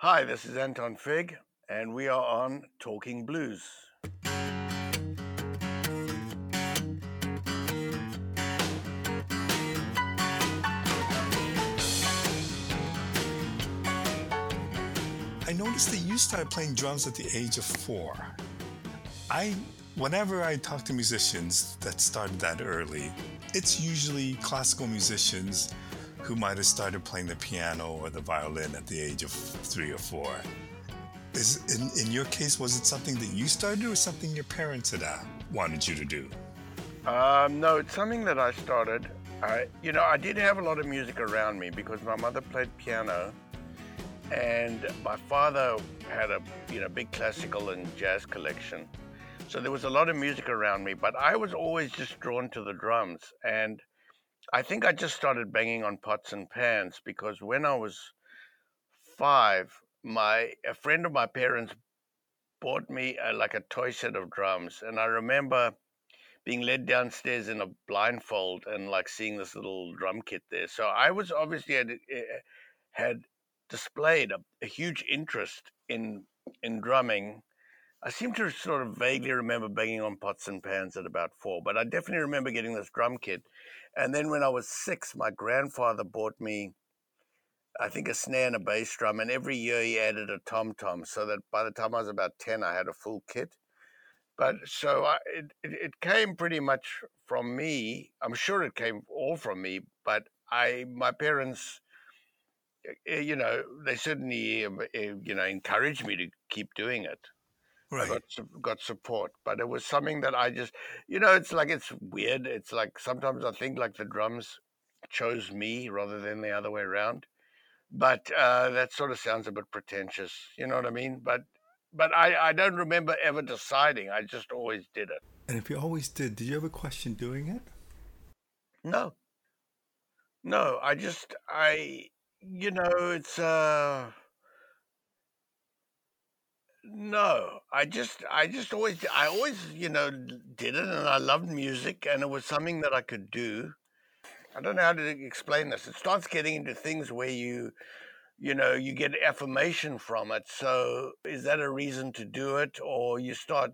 Hi, this is Anton Fig, and we are on Talking Blues. I noticed that you started playing drums at the age of four. I, whenever I talk to musicians that started that early, it's usually classical musicians who might have started playing the piano or the violin at the age of three or four. Is in, in your case, was it something that you started or something your parents had uh, wanted you to do? Um, no, it's something that I started. I, you know, I did have a lot of music around me because my mother played piano, and my father had a you know big classical and jazz collection. So there was a lot of music around me, but I was always just drawn to the drums. And I think I just started banging on pots and pans because when I was five, my a friend of my parents bought me a, like a toy set of drums, and I remember being led downstairs in a blindfold and like seeing this little drum kit there. So I was obviously had, eh, had displayed a, a huge interest in in drumming. I seem to sort of vaguely remember banging on pots and pans at about four, but I definitely remember getting this drum kit. And then when I was six, my grandfather bought me, I think, a snare and a bass drum, and every year he added a tom tom, so that by the time I was about ten, I had a full kit. But so I, it, it came pretty much from me. I'm sure it came all from me, but I my parents eh, you know, they certainly, eh, you know, encouraged me to keep doing it. Right. got got support, but it was something that I just, you know, it's like it's weird. It's like sometimes I think like the drums chose me rather than the other way around. But uh, that sort of sounds a bit pretentious, you know what I mean? But but I I don't remember ever deciding. I just always did it. And if you always did, did you ever question doing it? No, no, I just I you know it's uh No, I just I just always I always, you know, did it and I loved music and it was something that I could do. I don't know how to explain this. It starts getting into things where you you know, you get affirmation from it. So is that a reason to do it or you start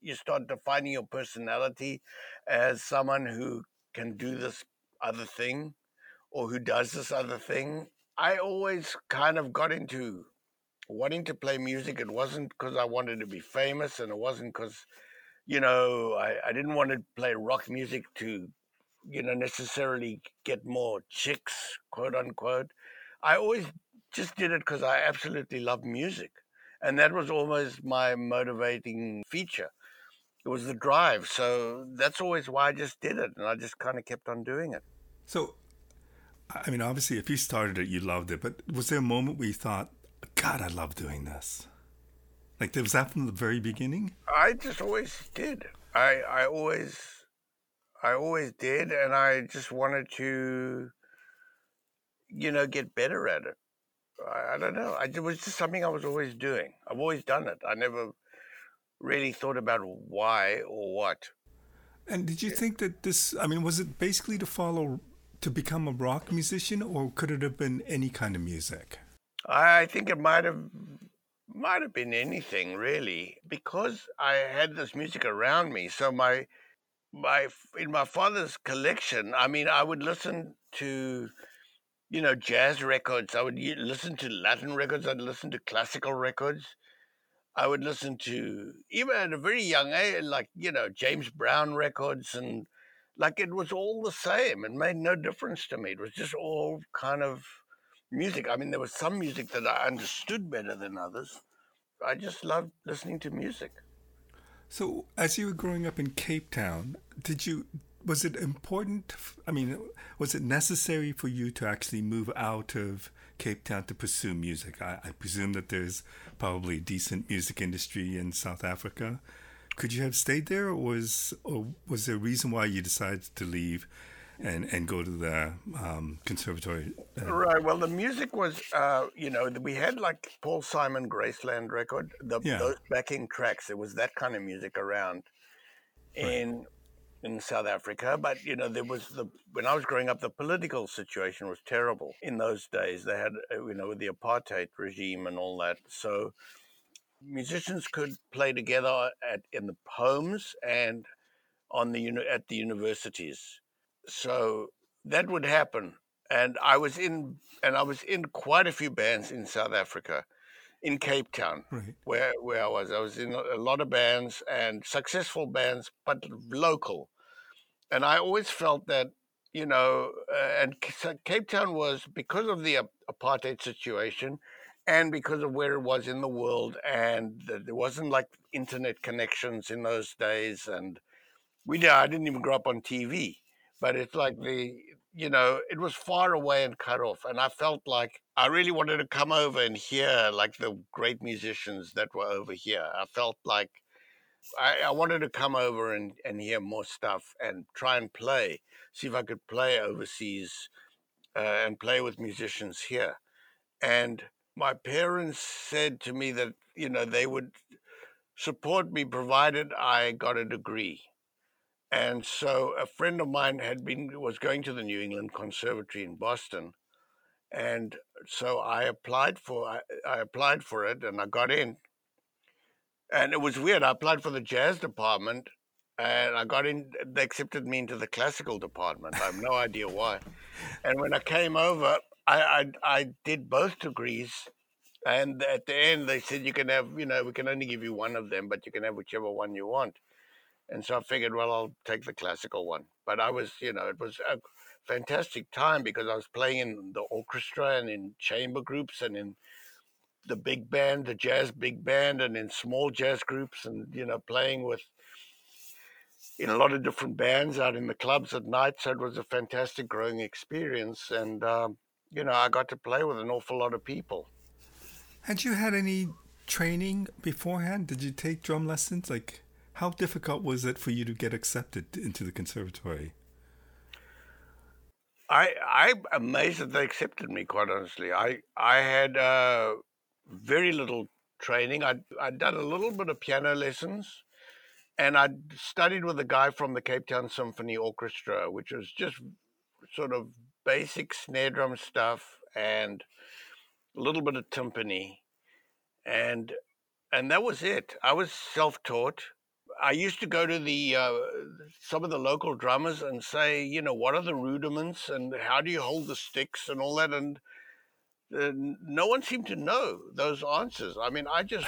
you start defining your personality as someone who can do this other thing or who does this other thing? I always kind of got into wanting to play music. It wasn't because I wanted to be famous, and it wasn't because, you know, I, I didn't want to play rock music to, you know, necessarily get more chicks, quote unquote. I always just did it because I absolutely love music. And that was almost my motivating feature. It was the drive. So that's always why I just did it. And I just kind of kept on doing it. So, I mean, obviously, if you started it, you loved it. But was there a moment where you thought, God, I love doing this? Like, there was that from the very beginning? I just always did. I I always I always did, and I just wanted to, you know, get better at it. I, I don't know. I, it was just something I was always doing. I've always done it. I never really thought about why or what. And did you think that this, I mean, was it basically to follow, to become a rock musician, or could it have been any kind of music? I think it might have might have been anything really because I had this music around me. So my my in my father's collection, I mean, I would listen to you know jazz records. I would listen to Latin records. I'd listen to classical records. I would listen to even at a very young age, like you know James Brown records and like it was all the same. It made no difference to me. It was just all kind of music. I mean, there was some music that I understood better than others. I just loved listening to music. So, as you were growing up in Cape Town, did you, was it important? I mean, was it necessary for you to actually move out of Cape Town to pursue music? I, I presume that there's probably a decent music industry in South Africa. Could you have stayed there, or was, or was there a reason why you decided to leave and, and go to the um, conservatory? Uh, Right. Well, the music was, uh, you know, we had like Paul Simon Graceland record, the, Yeah. those backing tracks. It was that kind of music around Right. in in South Africa, but you know there was the when I was growing up, the political situation was terrible in those days. They had uh, you know the apartheid regime and all that, so musicians could play together at in the homes and on the at the universities. So that would happen, and I was in and I was in quite a few bands in South Africa, in Cape Town, Right. where where I was. I was in a lot of bands and successful bands, but local. And I always felt that you know, uh, and Cape Town was because of the apartheid situation and because of where it was in the world and there wasn't like internet connections in those days and we I didn't even grow up on TV but it's like the you know it was far away and cut off and I felt like I really wanted to come over and hear like the great musicians that were over here. I felt like I, I wanted to come over and, and hear more stuff and try and play see if I could play overseas uh, and play with musicians here. And my parents said to me that you know they would support me provided I got a degree. And so a friend of mine had been was going to the New England Conservatory in Boston, and so I applied for I, I applied for it and I got in. And it was weird. I applied for the jazz department, and I got in. They accepted me into the classical department. I have no idea why. And when I came over, I, I I did both degrees, and at the end they said you can have you know we can only give you one of them, but you can have whichever one you want. And so I figured, well, I'll take the classical one. But I was, you know, it was a fantastic time because I was playing in the orchestra and in chamber groups and in the big band, the jazz big band, and in small jazz groups, and you know, playing with in a lot of different bands out in the clubs at night. So it was a fantastic growing experience, and um, you know, I got to play with an awful lot of people. Had you had any training beforehand? Did you take drum lessons? Like, how difficult was it for you to get accepted into the conservatory? I I'm amazed that they accepted me. Quite honestly, I I had uh, very little training. I'd I'd done a little bit of piano lessons, and I'd studied with a guy from the Cape Town Symphony Orchestra, which was just sort of basic snare drum stuff and a little bit of timpani, and and that was it. I was self-taught. I used to go to the uh, some of the local drummers and say, you know, what are the rudiments and how do you hold the sticks and all that, and uh, no one seemed to know those answers. I mean, I just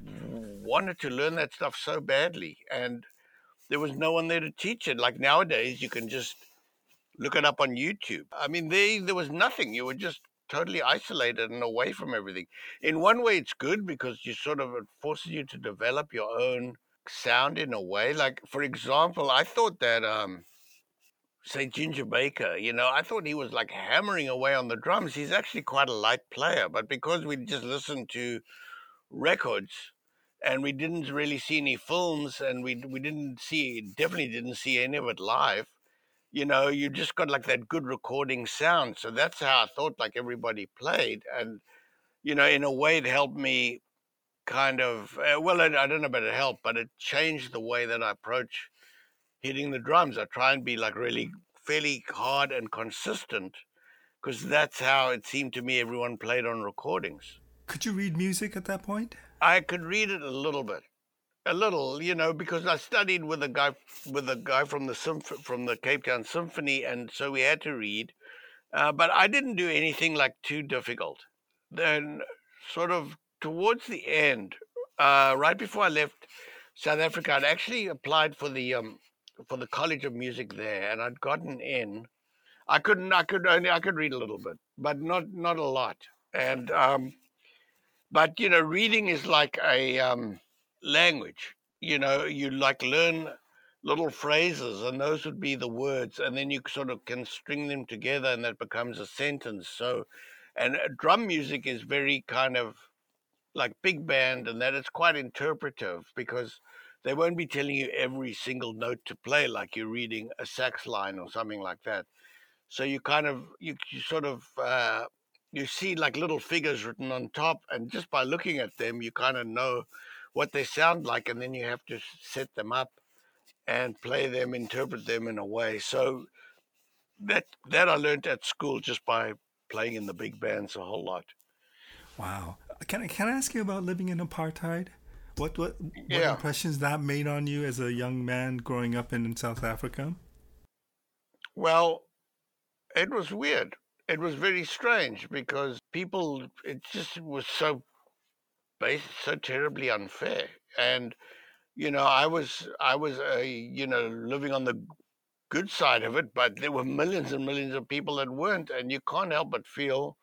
wanted to learn that stuff so badly, and there was no one there to teach it. Like nowadays, you can just look it up on YouTube. I mean, there there was nothing. You were just totally isolated and away from everything. In one way, it's good because you sort of it forces you to develop your own sound in a way. Like for example, I thought that um, say Ginger Baker, you know, I thought he was like hammering away on the drums. He's actually quite a light player, but because we just listened to records and we didn't really see any films and we we didn't see definitely didn't see any of it live you know, you just got like that good recording sound. So that's how I thought like everybody played. And, you know, in a way it helped me kind of, uh, well, I, I don't know about it helped, but it changed the way that I approach hitting the drums. I try and be like really fairly hard and consistent because that's how it seemed to me everyone played on recordings. Could you read music at that point? I could read it a little bit a little, you know, because I studied with a guy with a guy from the symph- from the Cape Town Symphony, and so we had to read. Uh, but I didn't do anything like too difficult. Then, sort of towards the end, uh, right before I left South Africa, I'd actually applied for the um, for the College of Music there, and I'd gotten in. I couldn't. I could only. I could read a little bit, but not not a lot. And um, but you know, reading is like a um, language. You know, you like learn little phrases, and those would be the words, and then you sort of can string them together, and that becomes a sentence. So, and uh, drum music is very kind of like big band, and that it's quite interpretive because they won't be telling you every single note to play like you're reading a sax line or something like that. So you kind of you, you sort of uh, you see like little figures written on top, and just by looking at them, you kind of know what they sound like, and then you have to set them up and play them, interpret them in a way. So that that I learned at school just by playing in the big bands a whole lot. Wow. Can I can I ask you about living in apartheid? What what, what Yeah. impressions that made on you as a young man growing up in, in South Africa? Well, it was weird. It was very strange because people, it just was so base, so terribly unfair. And you know, I was, I was, uh, you know, living on the good side of it, but there were millions and millions of people that weren't, and you can't help but feel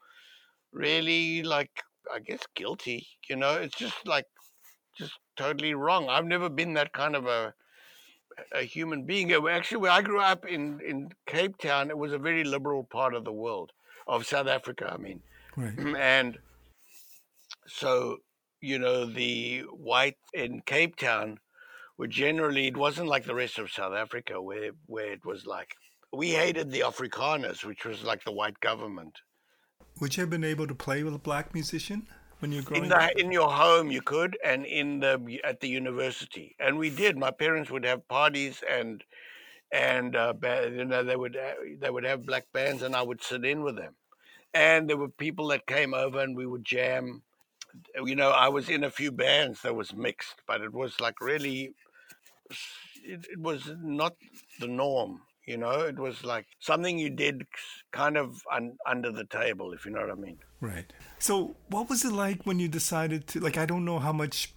really like, I guess, guilty. You know, it's just like, just totally wrong. I've never been that kind of a a human being. Actually, where I grew up in, in Cape Town, it was a very liberal part of the world, of South Africa, I mean. Right. And so, you know, the white in Cape Town were generally, it wasn't like the rest of South Africa where, where it was like, we hated the Afrikaners, which was like the white government. Would you have been able to play with a black musician when you were growing in up? the in your home you could and in the at the university. And we did. My parents would have parties and and uh, you know they would uh, they would have black bands and I would sit in with them. And there were people that came over and we would jam. You know I was in a few bands that was mixed but it was like really it, it was not the norm you know it was like something you did kind of un, under the table if you know what I mean Right. So, what was it like when you decided to like I don't know how much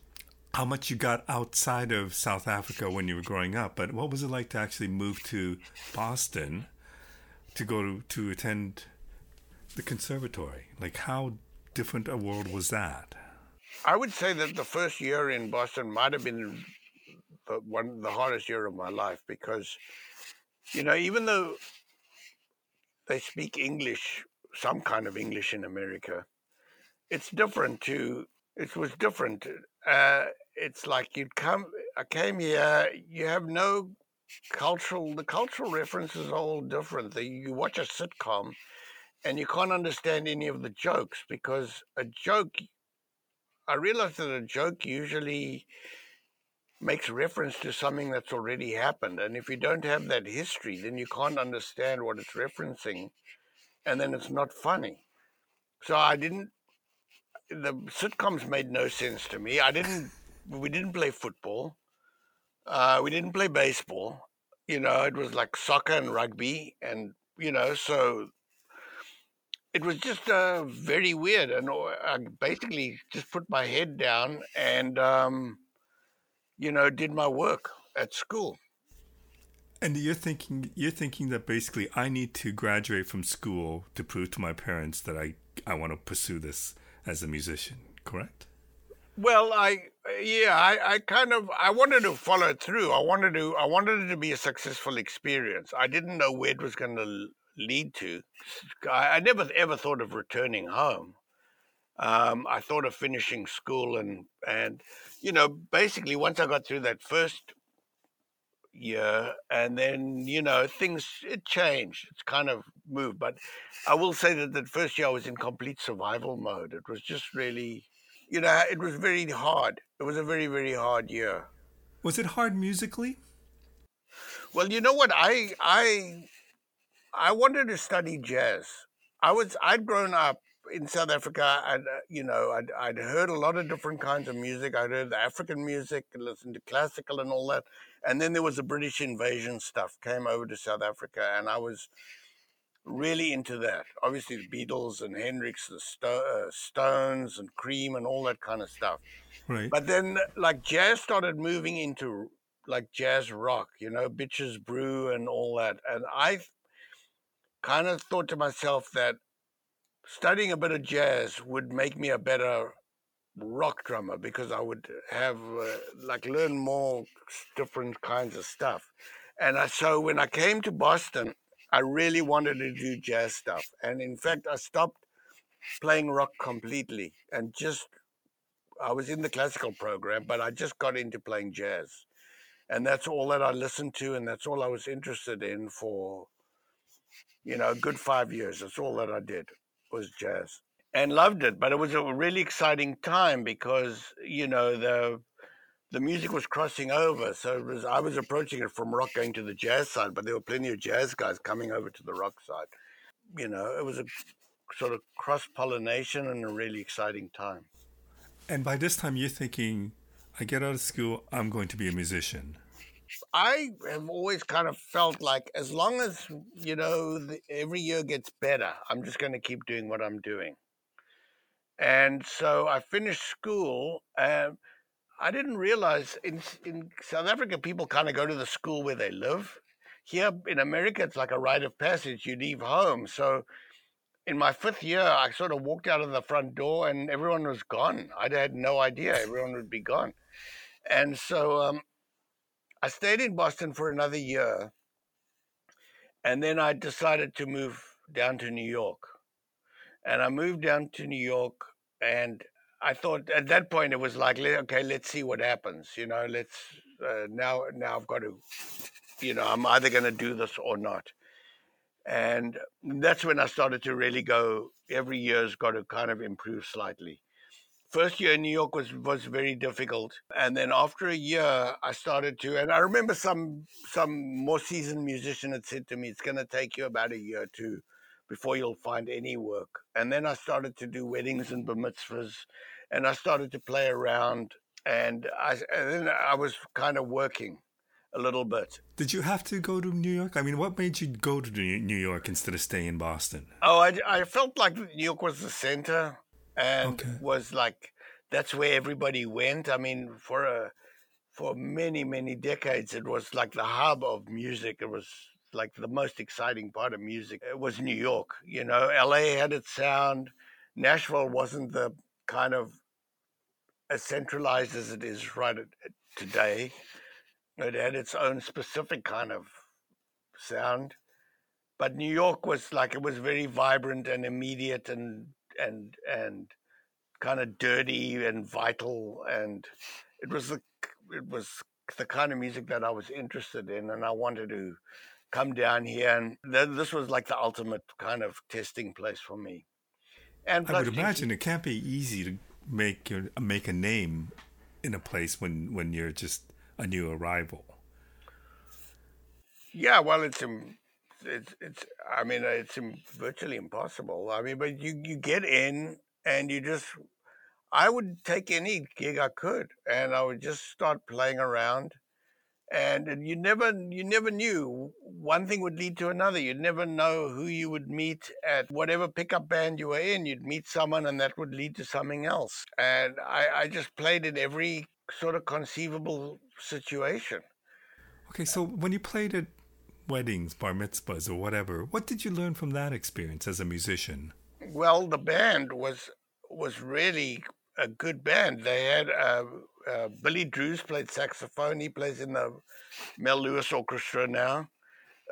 how much you got outside of South Africa when you were growing up, but what was it like to actually move to Boston to go to, to attend the conservatory? Like how different a world was that? I would say that the first year in Boston might have been the one the hardest year of my life because, you know, even though they speak English, some kind of English in America, it's different to. It was different. Uh, it's like you'd come. I came here. You have no cultural. The cultural references are all different. The, you watch a sitcom, and you can't understand any of the jokes because a joke I realized that a joke usually makes reference to something that's already happened. And if you don't have that history, then you can't understand what it's referencing. And then it's not funny. So I didn't, the sitcoms made no sense to me. I didn't, we didn't play football. Uh, we didn't play baseball. You know, it was like soccer and rugby. And, you know, so it was just uh, very weird, and uh, I basically just put my head down and, um, you know, did my work at school. And you're thinking you're thinking that basically I need to graduate from school to prove to my parents that I I want to pursue this as a musician, correct? Well, I yeah, I, I kind of I wanted to follow it through. I wanted to I wanted it to be a successful experience. I didn't know where it was going to lead to. I, I never ever thought of returning home. Um, I thought of finishing school and and you know basically once I got through that first year and then you know things it changed it's kind of moved but i will say that that first year i was in complete survival mode it was just really you know it was very hard it was a very very hard year Was it hard musically? well you know what i i i wanted to study jazz i was i'd grown up in south africa and uh, you know I'd, I'd heard a lot of different kinds of music i'd heard the african music and listened to classical and all that and then there was the british invasion stuff came over to south africa and i was really into that obviously the beatles and hendrix the Sto- uh, stones and cream and all that kind of stuff Right. but then, like, jazz started moving into like jazz rock, you know, Bitches Brew and all that. And I kind of thought to myself that studying a bit of jazz would make me a better rock drummer because I would have uh, like learn more different kinds of stuff. And I, so when I came to Boston, I really wanted to do jazz stuff. And in fact, I stopped playing rock completely and just I was in the classical program, but I just got into playing jazz. And that's all that I listened to, and that's all I was interested in for, you know, a good five years. That's all that I did was jazz and loved it. But it was a really exciting time because, you know, the the music was crossing over. So it was, I was approaching it from rock going to the jazz side, but there were plenty of jazz guys coming over to the rock side. You know, it was a sort of cross pollination and a really exciting time. And by this time, you're thinking, I get out of school, I'm going to be a musician. I have always kind of felt like as long as, you know, the, every year gets better, I'm just going to keep doing what I'm doing. And so I finished school. And I didn't realize in, in South Africa, people kind of go to the school where they live. Here in America, it's like a rite of passage. You leave home. So in my fifth year, I sort of walked out of the front door and everyone was gone. I had no idea everyone would be gone. And so um, I stayed in Boston for another year. And then I decided to move down to New York. And I moved down to New York. And I thought at that point it was like, okay, let's see what happens. You know, let's uh, now, now I've got to, you know, I'm either going to do this or not. And that's when I started to really go, every year's got to kind of improve slightly first year in New York was was very difficult, and then after a year, I started to. And I remember some some more seasoned musician had said to me, "It's going to take you about a year to before you'll find any work." And then I started to do weddings and bar mitzvahs, and I started to play around, and I and then I was kind of working a little bit. Did you have to go to New York? I mean, what made you go to New York instead of staying in Boston? Oh, I, I felt like New York was the center and okay. was like that's where everybody went. I mean, for a for many many decades, it was like the hub of music. It was like the most exciting part of music. It was New York. You know, L.A. had its sound. Nashville wasn't the kind of as centralized as it is right today. It had its own specific kind of sound. But New York was like it was very vibrant and immediate and and and kind of dirty and vital and it was the it was the kind of music that I was interested in and I wanted to come down here and th- this was like the ultimate kind of testing place for me. And I would imagine it can't be easy to make your make a name in a place when when you're just a new arrival. Yeah, well, it's it's it's I mean it's virtually impossible. I mean, but you you get in and you just I would take any gig I could and I would just start playing around and you never you never knew. One thing would lead to another. You'd never know who you would meet at whatever pickup band you were in. You'd meet someone and that would lead to something else. And i, I just played in every sort of conceivable situation. Okay so when you played at weddings, bar mitzvahs, or whatever. What did you learn from that experience as a musician? Well, the band was was really a good band. They had uh, uh, Billy Drewes played saxophone. He plays in the Mel Lewis Orchestra now.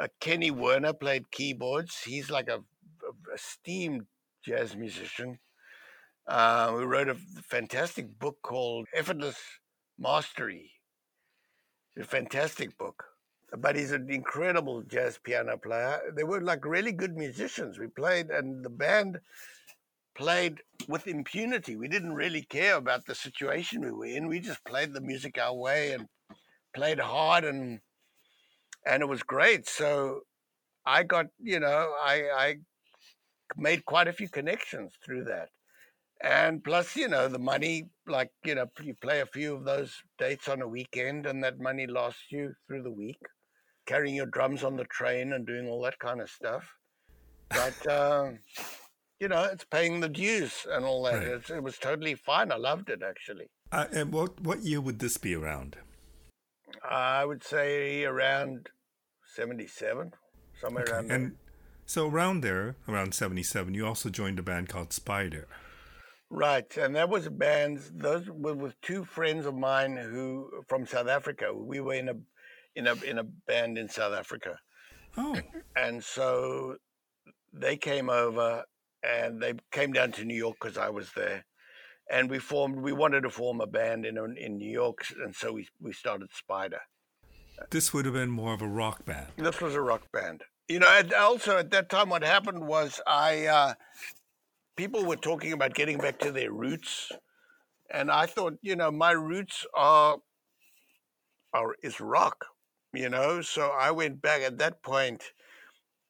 Uh, Kenny Werner played keyboards. He's like a, a esteemed jazz musician. Uh, we wrote a fantastic book called Effortless Mastery. It's A fantastic book but he's an incredible jazz piano player. They were like really good musicians. We played, and the band played with impunity. We didn't really care about the situation we were in. We just played the music our way and played hard, and and it was great. So I got, you know, I I made quite a few connections through that. And plus, you know, the money, like, you know, you play a few of those dates on a weekend and that money lasts you through the week carrying your drums on the train and doing all that kind of stuff. But uh, you know, it's paying the dues and all that. Right. it was totally fine. I loved it actually. Uh, and what what year would this be around? I would say around seventy-seven, somewhere okay. around there. And so around there, around seventy-seven, you also joined a band called Spider. Right, and that was a band. Those were with two friends of mine who from South Africa. We were in a in a in a band in South Africa. Oh. And so they came over and they came down to New York because I was there. And we formed. We wanted to form a band in in New York, and so we we started Spider. This would have been more of a rock band. This was a rock band. You know, and also at that time, what happened was I uh, people were talking about getting back to their roots, and I thought, you know, my roots are are is rock, you know. So I went back at that point.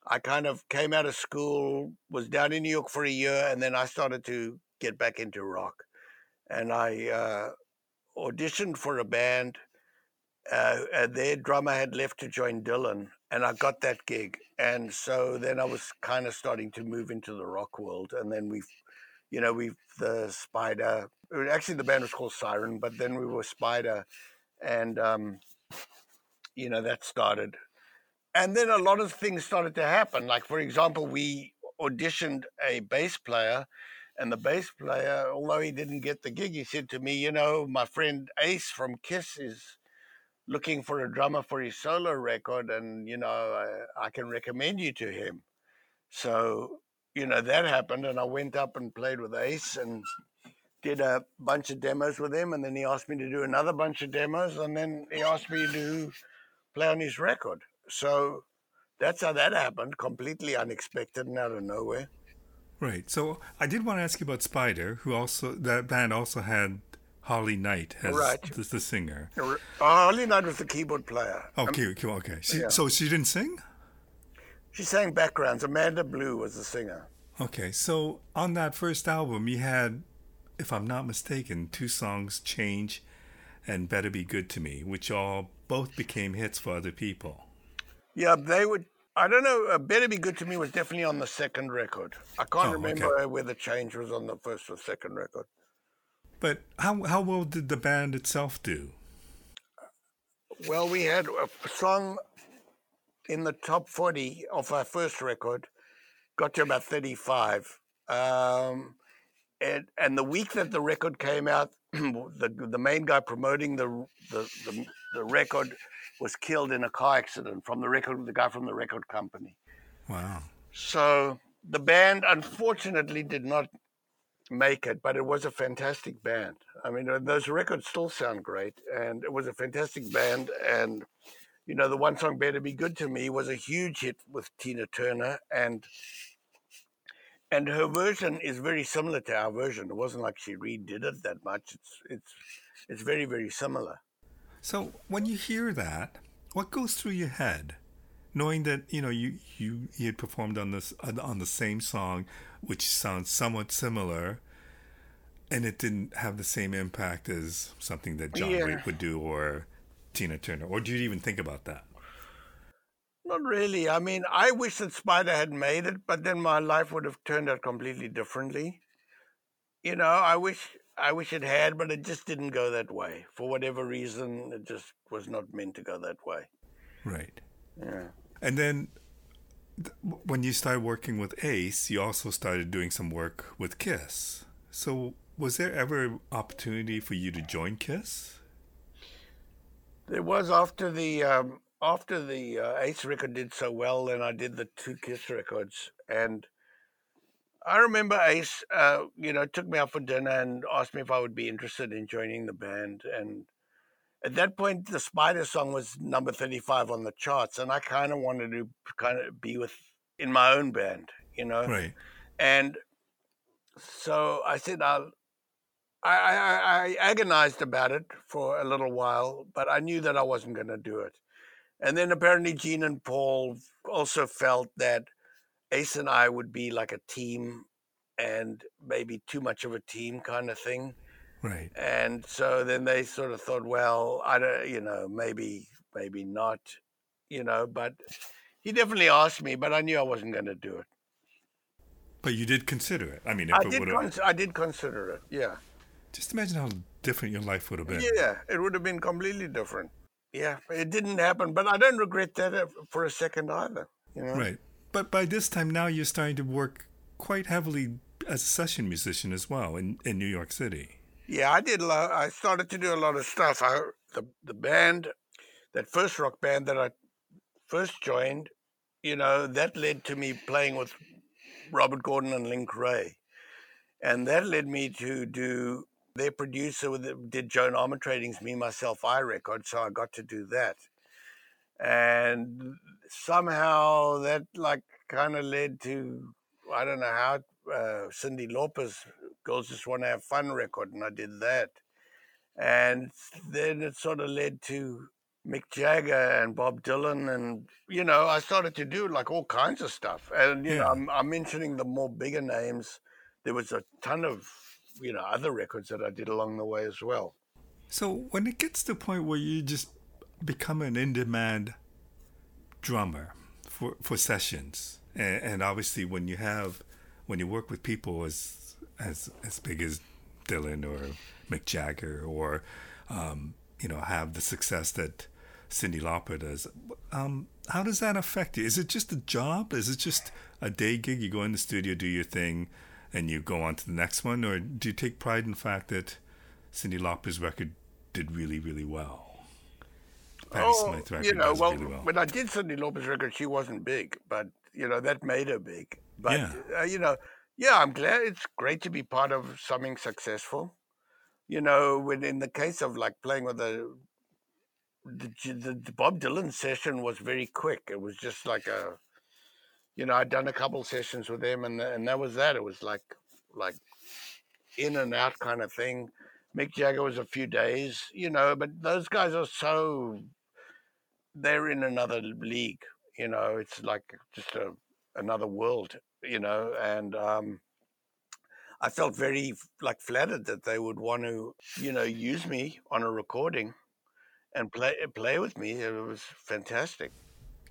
I kind of came out of school, was down in New York for a year, and then I started to get back into rock. And I uh, auditioned for a band. Uh, their drummer had left to join Dylan, and I got that gig. And so then I was kind of starting to move into the rock world. And then we, you know, we the Spider. Actually, the band was called Siren, but then we were Spider, and um, you know that started. And then a lot of things started to happen. Like for example, we auditioned a bass player and the bass player, although he didn't get the gig, he said to me, You know, my friend Ace from Kiss is looking for a drummer for his solo record, and, you know, I, I can recommend you to him. So, you know, that happened, and I went up and played with Ace and did a bunch of demos with him, and then he asked me to do another bunch of demos, and then he asked me to play on his record. So that's how that happened, completely unexpected and out of nowhere. Right. So I did want to ask you about Spider, who also that band also had Holly Knight as Right. the, the singer. Uh, Holly Knight was the keyboard player. Um, Okay, okay, okay. She, yeah. So she didn't sing. She sang backgrounds. Amanda Blue was the singer. Okay, so on that first album, you had, if I'm not mistaken, two songs, "Change" and "Better Be Good to Me," which all both became hits for other people. Yeah, they would. I don't know. Uh, Better Be Good to Me was definitely on the second record. I can't Oh, okay. remember whether the Change was on the first or second record. But how how well did the band itself do? Well, we had a song in the top 40 of our first record, got to about 35. Um, and, and the week that the record came out, the, the main guy promoting the, the, the, the record was killed in a car accident from the record, the guy from the record company. Wow. So the band unfortunately did not make it, but it was a fantastic band. I mean, uh, those records still sound great, and it was a fantastic band. And you know, the one song "Better Be Good to Me" was a huge hit with Tina Turner, and and her version is very similar to our version. It wasn't like she redid it that much. It's it's it's very very similar. So when you hear that, what goes through your head, knowing that you know you you, you had performed on this on the same song, which sounds somewhat similar, and it didn't have the same impact as something that John Yeah. Waite would do or Tina Turner, or do you even think about that? Not really. I mean, I wish that Spider had made it, but then my life would have turned out completely differently. You know, I wish I wish it had, but it just didn't go that way. For whatever reason, it just was not meant to go that way. Right. Yeah. And then th- when you started working with Ace, you also started doing some work with Kiss. So was there ever opportunity for you to join Kiss? There was after the um, after the uh, Ace record did so well, then I did the two Kiss records, and I remember Ace, uh, you know, took me out for dinner and asked me if I would be interested in joining the band, and at that point, the Spider song was number thirty-five on the charts, and I kind of wanted to kind of be with in my own band, you know, Right. and so I said, I'll. I, I, I I agonized about it for a little while, but I knew that I wasn't going to do it. And then apparently Gene and Paul also felt that Ace and I would be like a team and maybe too much of a team kind of thing. Right. And so then they sort of thought, well, I don't, you know, maybe, maybe not, you know, but he definitely asked me, but I knew I wasn't going to do it. But you did consider it. I mean, if I it did, cons- I did consider it. Yeah. just imagine how different your life would have been. Yeah, it would have been completely different. Yeah, it didn't happen, but I don't regret that uh, for a second either. You know, Right. But by this time now you're starting to work quite heavily as a session musician as well in, in New York City. Yeah, I did. Lot, I started to do a lot of stuff. I the the band, that first rock band that I first joined, you know, that led to me playing with Robert Gordon and Link Wray, and that led me to do. Their producer did Joan Armatrading's "Me Myself I" record, so I got to do that, and somehow that like kind of led to I don't know how uh, Cyndi Lauper's "Girls Just Want to Have Fun" record, and I did that, and then it sort of led to Mick Jagger and Bob Dylan, and you know, I started to do like all kinds of stuff. And you yeah. know, I'm, I'm mentioning the more bigger names. There was a ton of you know other records that I did along the way as well. So when it gets to the point where you just become an in-demand drummer for for sessions, and, and obviously when you have when you work with people as as as big as Dylan or Mick Jagger or um, you know have the success that Cyndi Lauper does. Um, how does that affect you? Is it just a job? Is it just a day gig? You go in the studio, do your thing, and you go on to the next one, or do you take pride in the fact that Cyndi Lauper's record did really, really well? Patti oh, Smith record you know, well, really well, when I did Cyndi Lauper's record, she wasn't big, but you know that made her big. But yeah. uh, you know, yeah, I'm glad. It's great to be part of something successful. You know, when in the case of like playing with a the, the, the Bob Dylan session was very quick. It was just like a, you know, I'd done a couple sessions with him, and and that was that. It was like like in and out kind of thing. Mick Jagger was a few days, you know, but those guys are so they're in another league, you know. It's like just a another world, you know, and um, I felt very like flattered that they would want to, you know, use me on a recording and play play with me. It was fantastic.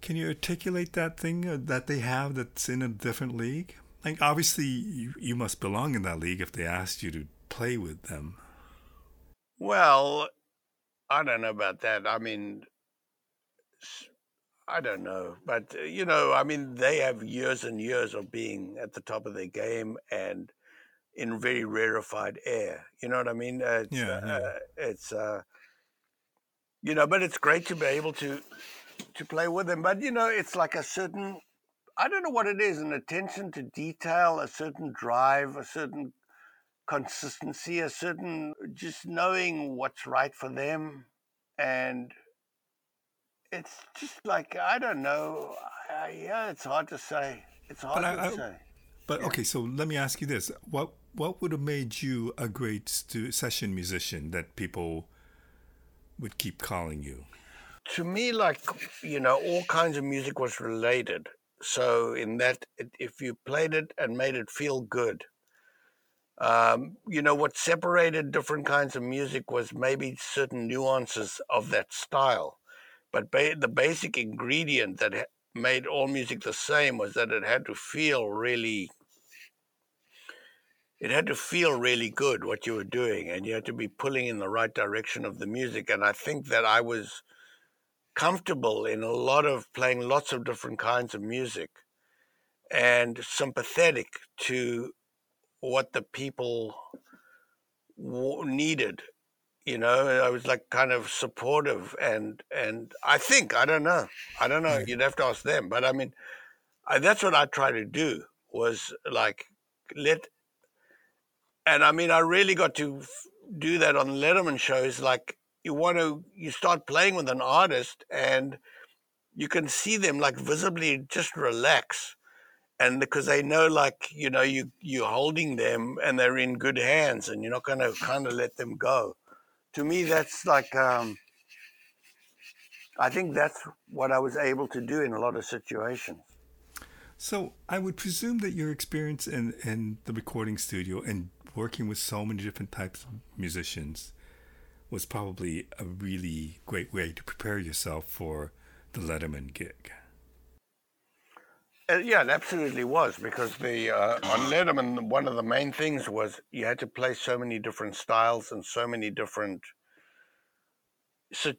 Can you articulate that thing uh, that they have that's in a different league? Like obviously you, you must belong in that league if they asked you to play with them. Well, I don't know about that. I mean, I don't know, but uh, you know, I mean, they have years and years of being at the top of their game and in very rarefied air. You know what I mean? It's, yeah, yeah. Uh, it's uh, you know, but it's great to be able to to play with them. But you know, it's like a certain I don't know what it is, an attention to detail, a certain drive, a certain consistency, a certain just knowing what's right for them and it's just like I don't know. I, yeah, it's hard to say. It's hard but to I, say. But yeah. okay, so let me ask you this: what what would have made you a great stu- session musician that people would keep calling you? To me, like you know, all kinds of music was related. So in that, if you played it and made it feel good, um, you know, what separated different kinds of music was maybe certain nuances of that style. But ba- the basic ingredient that ha- made all music the same was that it had to feel really it had to feel really good what you were doing and you had to be pulling in the right direction of the music and i think that i was comfortable in a lot of playing lots of different kinds of music and sympathetic to what the people needed you know? I was like kind of supportive and and i think i don't know i don't know mm. you'd have to ask them but i mean I, that's what i try to do was like let and i mean i really got to do that on letterman shows like you want to you start playing with an artist and you can see them like visibly just relax and because they know like you know you you're holding them and they're in good hands and you're not going to kind of let them go to me, that's like, um, I think that's what I was able to do in a lot of situations. So I would presume that your experience in, in the recording studio and working with so many different types of musicians was probably a really great way to prepare yourself for the Letterman gig. Uh, yeah, it absolutely was because the uh, on Letterman one of the main things was you had to play so many different styles and so many different,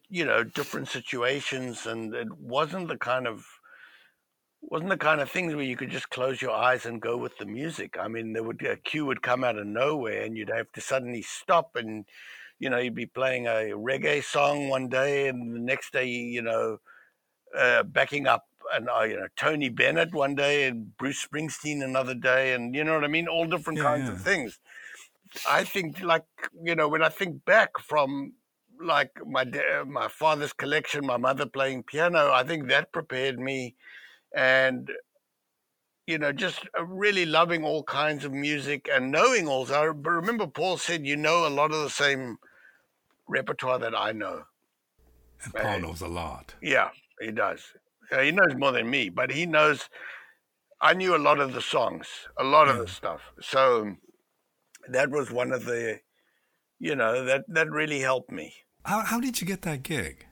you know, different situations, and it wasn't the kind of wasn't the kind of things where you could just close your eyes and go with the music. I mean, there would a cue would come out of nowhere, and you'd have to suddenly stop, and you know, you'd be playing a reggae song one day, and the next day, you know, uh, backing up and uh, you know Tony Bennett one day and Bruce Springsteen another day, and you know what I mean, all different yeah, kinds yeah. of things. I think, like you know, when I think back from like my my father's collection, my mother playing piano, I think that prepared me, and you know, just uh, really loving all kinds of music and knowing also. I remember Paul said, you know, a lot of the same repertoire that I know. And Paul knows a lot. Yeah, he does. Uh, he knows more than me, but he knows. I knew a lot of the songs, a lot of the stuff. So that was one of the, you know, that that really helped me. How how did you get that gig?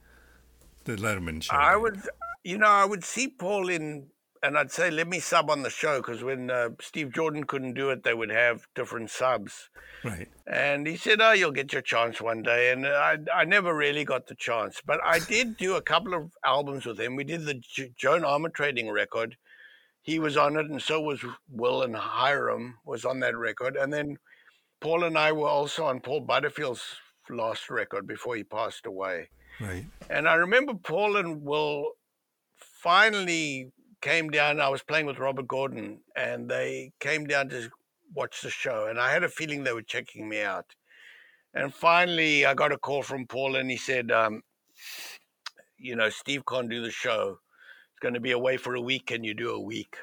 The Letterman show. I would, you know, I would see Paul in, and I'd say, let me sub on the show because when uh, Steve Jordan couldn't do it, they would have different subs. Right. And he said, "Oh, you'll get your chance one day." And I, I never really got the chance, but I did do a couple of albums with him. We did the J- Joan Armatrading record. He was on it, and so was Will and Hiram was on that record. And then Paul and I were also on Paul Butterfield's last record before he passed away. Right. And I remember Paul and Will finally came down. I was playing with Robert Gordon, and they came down to watch the show. And I had a feeling they were checking me out. And finally, I got a call from Paul, and he said, um, "You know, Steve can't do the show. It's going to be away for a week. Can you do a week?"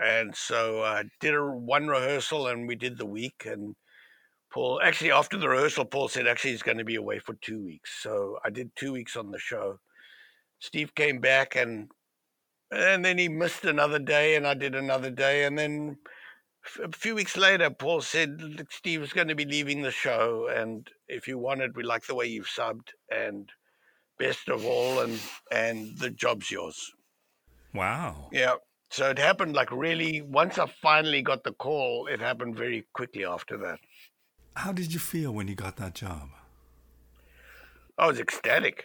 And so I did a one rehearsal, and we did the week. And Paul, actually, after the rehearsal, Paul said, actually, he's going to be away for two weeks. So I did two weeks on the show. Steve came back and and then he missed another day and I did another day. And then a few weeks later, Paul said, Steve is going to be leaving the show. And if you want it, we like the way you've subbed. And best of all, and and the job's yours. Wow. Yeah. So it happened like really, once I finally got the call, it happened very quickly after that. How did you feel when you got that job? I was ecstatic.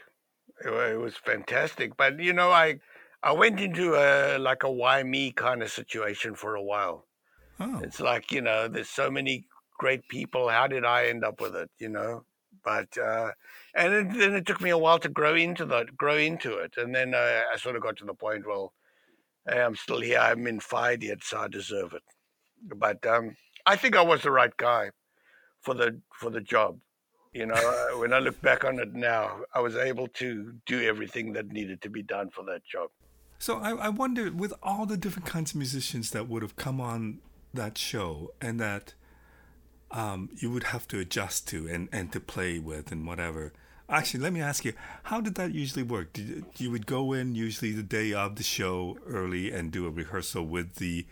It was fantastic. But you know, I I went into a like a why me kind of situation for a while. Oh. It's like you know, there's so many great people. How did I end up with it? You know, but uh, and it, then it took me a while to grow into that, grow into it, and then uh, I sort of got to the point. Well, hey, I'm still here. I'm in fired yet, so I deserve it. But um, I think I was the right guy for the for the job. You know, uh, when I look back on it now, I was able to do everything that needed to be done for that job. So I, I wonder, with all the different kinds of musicians that would have come on that show and that um, you would have to adjust to and, and to play with and whatever. Actually, let me ask you, how did that usually work? Did you, would go in usually the day of the show early and do a rehearsal with the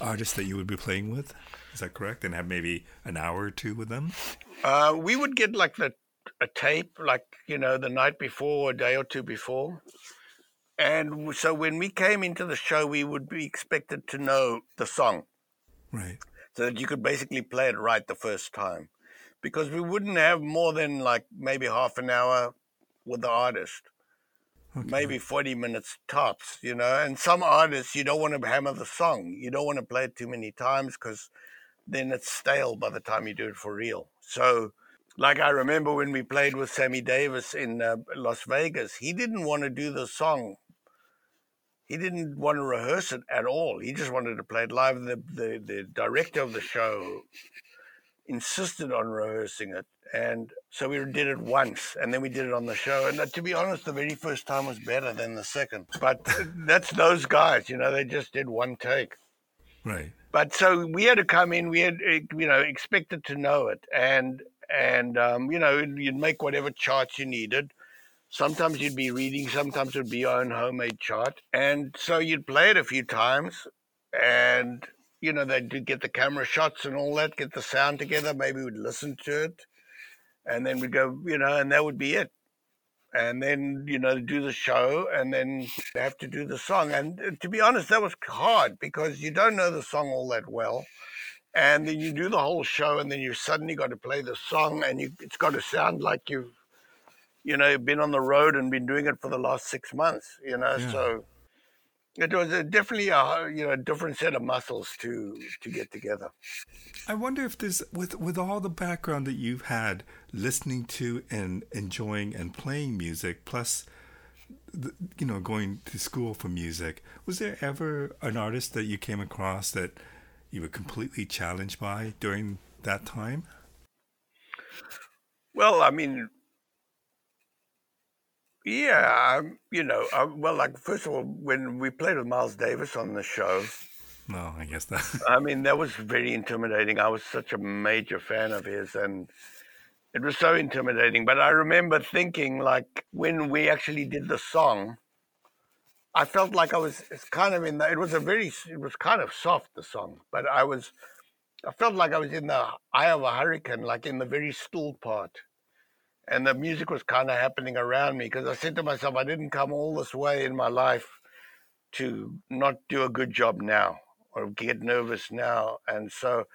artist that you would be playing with? Is that correct? And have maybe an hour or two with them? Uh, we would get like the a tape, like you know, the night before, a day or two before, and so when we came into the show, we would be expected to know the song, Right. so that you could basically play it right the first time, because we wouldn't have more than like maybe half an hour with the artist. Okay. maybe 40 minutes tops, you know. And some artists, you don't want to hammer the song. You don't want to play it too many times because then it's stale by the time you do it for real. So, like I remember when we played with Sammy Davis in uh, Las Vegas, he didn't want to do the song. He didn't want to rehearse it at all. He just wanted to play it live. The, the, the director of the show insisted on rehearsing it. And so we did it once and then we did it on the show. And uh, to be honest, the very first time was better than the second. But uh, that's those guys, you know, they just did one take. Right. But so we had to come in, we had, uh, you know, expected to know it. And, and um, you know, you'd make whatever charts you needed. Sometimes you'd be reading, sometimes it would be your own homemade chart. And so you'd play it a few times and you know, they'd get the camera shots and all that, get the sound together. Maybe we'd listen to it, and then we'd go, you know, and that would be it. And then, you know, do the show, and then have to do the song. And uh, to be honest, that was hard because you don't know the song all that well. And then you do the whole show, and then you suddenly got to play the song, and you, it's got to sound like you've, you know, been on the road and been doing it for the last six months. You know, Yeah. so it was a, definitely a you know different set of muscles to to get together. I wonder if this, with with all the background that you've had listening to and enjoying and playing music, plus the, you know going to school for music. Was there ever an artist that you came across that you were completely challenged by during that time? Well, I mean, yeah, um, you know, uh, well, like first of all, when we played with Miles Davis on the show, No, I guess that. I mean, that was very intimidating. I was such a major fan of his, and It was so intimidating. But I remember thinking, like, when we actually did the song, I felt like I was it's kind of in the, it was a very, it was kind of soft, the song, but I was, I felt like I was in the eye of a hurricane, like in the very still part. And the music was kind of happening around me because I said to myself, I didn't come all this way in my life to not do a good job now or get nervous now. And so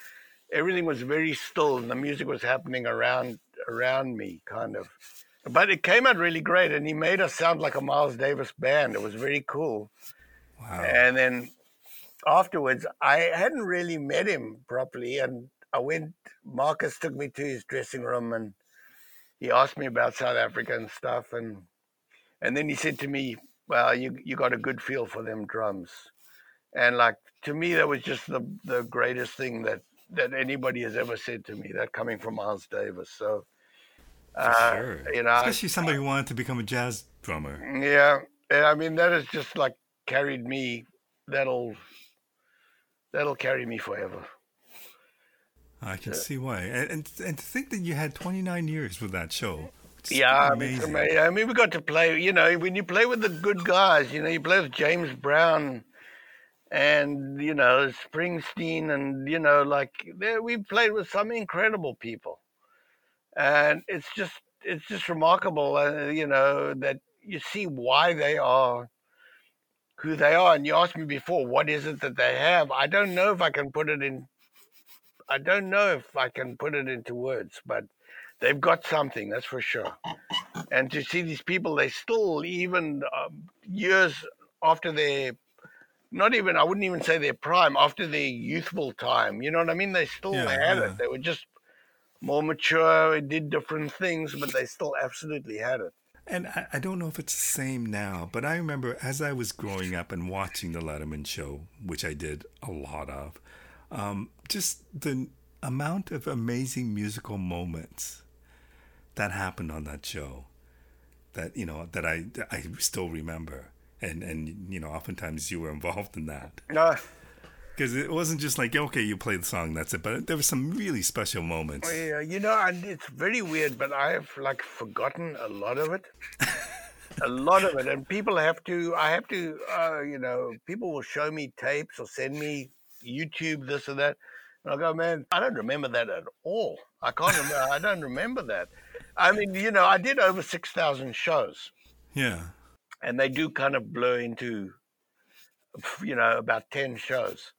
everything was very still and the music was happening around around me kind of but it came out really great and he made us sound like a miles davis band it was very cool wow. and then afterwards i hadn't really met him properly and i went marcus took me to his dressing room and he asked me about south africa and stuff and and then he said to me well you you got a good feel for them drums and like to me that was just the the greatest thing that that anybody has ever said to me. That coming from Miles Davis. So, uh, sure. you know, especially somebody who wanted to become a jazz drummer. Yeah, and I mean that has just like carried me. That'll that'll carry me forever. I can see why, and, and and to think that you had 29 years with that show. Yeah, amazing. I mean, I mean, we got to play. You know, when you play with the good guys, you know, you play with James Brown and you know Springsteen, and you know like we played with some incredible people, and it's just it's just remarkable, uh, you know, that you see why they are who they are. And you asked me before, what is it that they have? I don't know if I can put it in. I don't know if I can put it into words, but they've got something, that's for sure. And to see these people, they still, even um, years after their not even I wouldn't even say their prime after their youthful time. You know what I mean? They still yeah, had yeah. it. They were just more mature, they did different things, but they still absolutely had it. And I, I, don't know if it's the same now, but I remember as I was growing up and watching the Letterman show, which I did a lot of, um, just the amount of amazing musical moments that happened on that show that you know that I I still remember and and you know oftentimes you were involved in that. No. Because it wasn't just like okay, you play the song, that's it. But there were some really special moments. Oh, yeah, you know, and it's very weird, but I have like forgotten a lot of it. a lot of it, and people have to. I have to. Uh, you know, people will show me tapes or send me YouTube this or that, and I go, man, I don't remember that at all. I can't remember. I don't remember that. I mean, you know, I did over six thousand shows. Yeah and they do kind of blur into you know about 10 shows